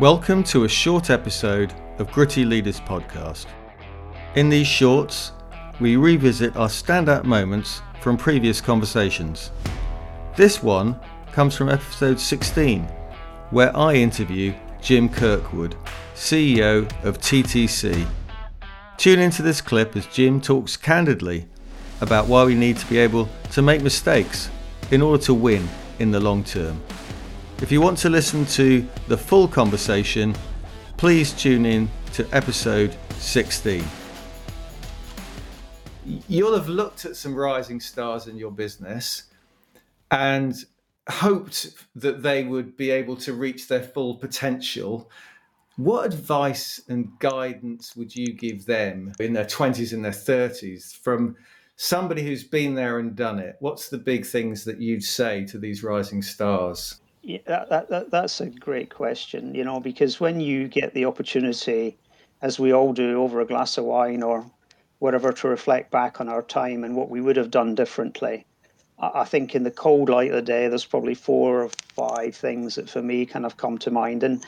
Welcome to a short episode of Gritty Leaders Podcast. In these shorts, we revisit our standout moments from previous conversations. This one comes from episode 16, where I interview Jim Kirkwood, CEO of TTC. Tune into this clip as Jim talks candidly about why we need to be able to make mistakes in order to win in the long term. If you want to listen to the full conversation, please tune in to episode 16. You'll have looked at some rising stars in your business and hoped that they would be able to reach their full potential. What advice and guidance would you give them in their 20s and their 30s from somebody who's been there and done it? What's the big things that you'd say to these rising stars? Yeah, that, that, that's a great question, you know, because when you get the opportunity, as we all do, over a glass of wine or whatever, to reflect back on our time and what we would have done differently, I, I think in the cold light of the day, there's probably four or five things that for me kind of come to mind. And,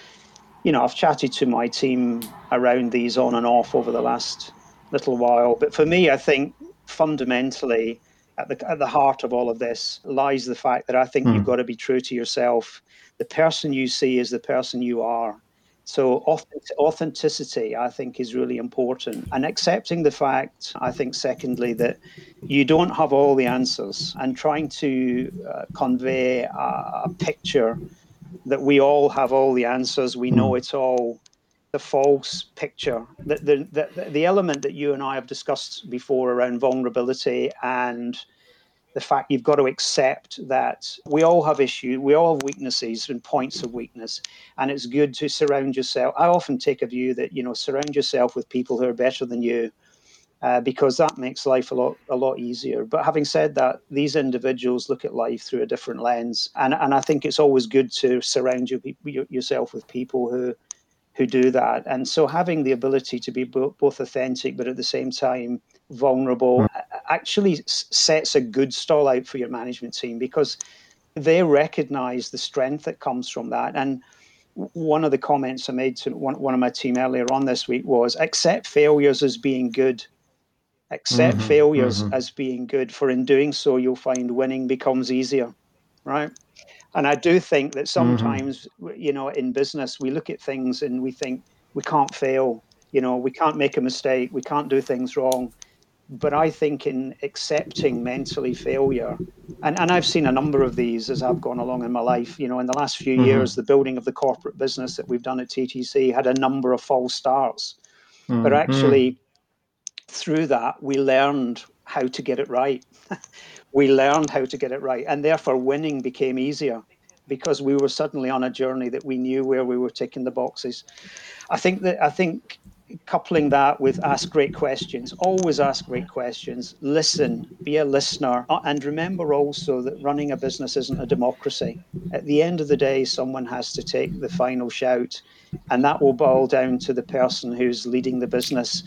you know, I've chatted to my team around these on and off over the last little while. But for me, I think fundamentally, at the at the heart of all of this lies the fact that I think mm. you've got to be true to yourself. The person you see is the person you are. So authenticity, I think, is really important, and accepting the fact, I think, secondly, that you don't have all the answers, and trying to uh, convey a, a, picture that we all have all the answers, we know hmm. it's all the false picture, the, the, the, the element that you and I have discussed before around vulnerability and the fact you've got to accept that we all have issues, we all have weaknesses and points of weakness, and it's good to surround yourself. I often take a view that you know surround yourself with people who are better than you, uh, because that makes life a lot a lot easier. But having said that, these individuals look at life through a different lens, and and I think it's always good to surround you, yourself with people who who do that. And so having the ability to be both authentic, but at the same time vulnerable, mm. actually sets a good stall out for your management team because they recognize the strength that comes from that. And one of the comments I made to one, one of my team earlier on this week was accept failures as being good. Accept mm-hmm, failures mm-hmm. as being good, for in doing so, you'll find winning becomes easier, right? And I do think that mm-hmm. sometimes, mm-hmm. you know, in business, we look at things and we think we can't fail. You know, we can't make a mistake. We can't do things wrong. But I think in accepting mentally failure, and, and I've seen a number of these as I've gone along in my life. You know, in the last few mm-hmm. years, the building of the corporate business that we've done at TTC had a number of false starts. Mm-hmm. But actually, through that, we learned how to get it right. we learned how to get it right, and therefore winning became easier because we were suddenly on a journey that we knew where we were ticking the boxes. I think that I think coupling that with ask great questions, always ask great questions, listen, be a listener, uh, and remember also that running a business isn't a democracy. At the end of the day, someone has to take the final shout, and that will boil down to the person who's leading the business.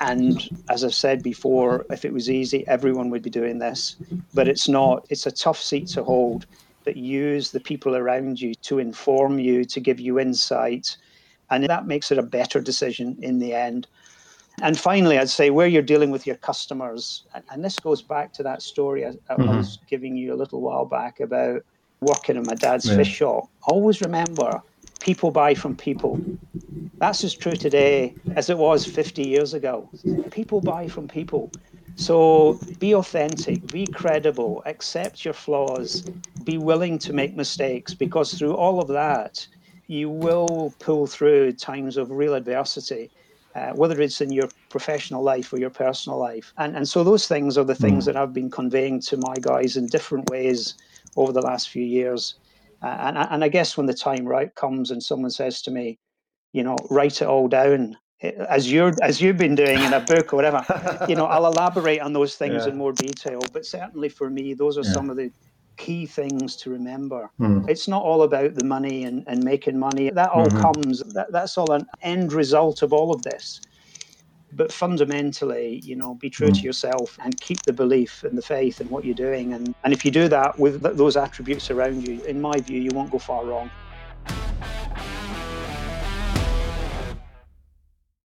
And as I've said before, if it was easy, everyone would be doing this. But it's not. It's a tough seat to hold. But use the people around you to inform you, to give you insight. And that makes it a better decision in the end. And finally, I'd say where you're dealing with your customers, and this goes back to that story I, I mm-hmm. was giving you a little while back about working in my dad's yeah. fish shop. Always remember people buy from people. That's as true today as it was 50 years ago. People buy from people. So be authentic, be credible, accept your flaws, be willing to make mistakes because through all of that, you will pull through times of real adversity. Uh, whether it's in your professional life or your personal life. And, and so those things are the things mm. that I've been conveying to my guys in different ways over the last few years. Uh, and, and I guess when the time right comes and someone says to me, you know, write it all down eh, as you're as you've been doing in a book or whatever, you know, I'll elaborate on those things yeah. in more detail. But certainly for me, those are yeah. some of the key things to remember. Mm. It's not all about the money and, and making money. That all mm-hmm. comes, that, that's all an end result of all of this but fundamentally, you know, be true mm. to yourself and keep the belief and the faith in what you're doing. And, and if you do that with th- those attributes around you, in my view, you won't go far wrong.